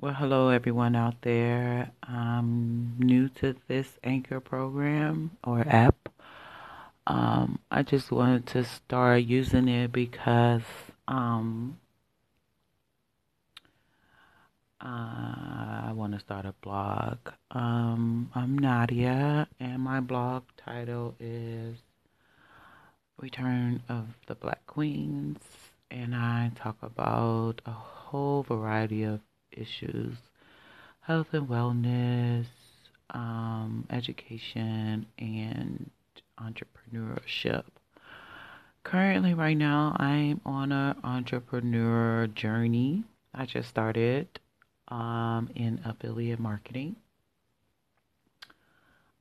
Well, hello everyone out there. I'm new to this Anchor program or app. Um, I just wanted to start using it because um, I want to start a blog. Um, I'm Nadia, and my blog title is Return of the Black Queens, and I talk about a whole variety of issues health and wellness, um, education, and entrepreneurship. Currently, right now, I'm on an entrepreneur journey. I just started um, in affiliate marketing.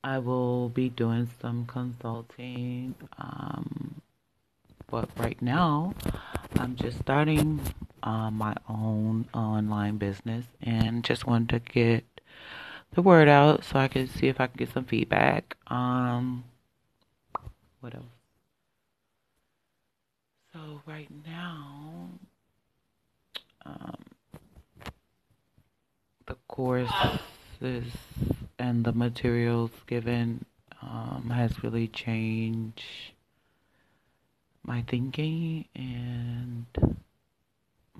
I will be doing some consulting, um, but right now, I'm just starting uh, my own online business and just wanted to get the word out so I can see if I can get some feedback. Um, what else? So right now, um, the courses and the materials given um, has really changed my thinking and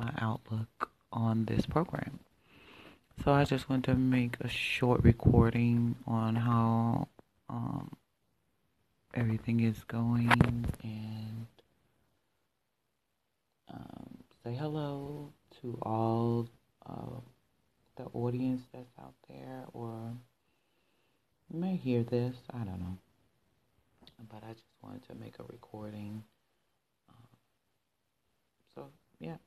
my outlook on this program. So I just want to make a short recording on how um, everything is going and um, say hello to all uh, the audience that's out there, or may hear this, I don't know. But I just wanted to make a recording. Uh, so, yeah.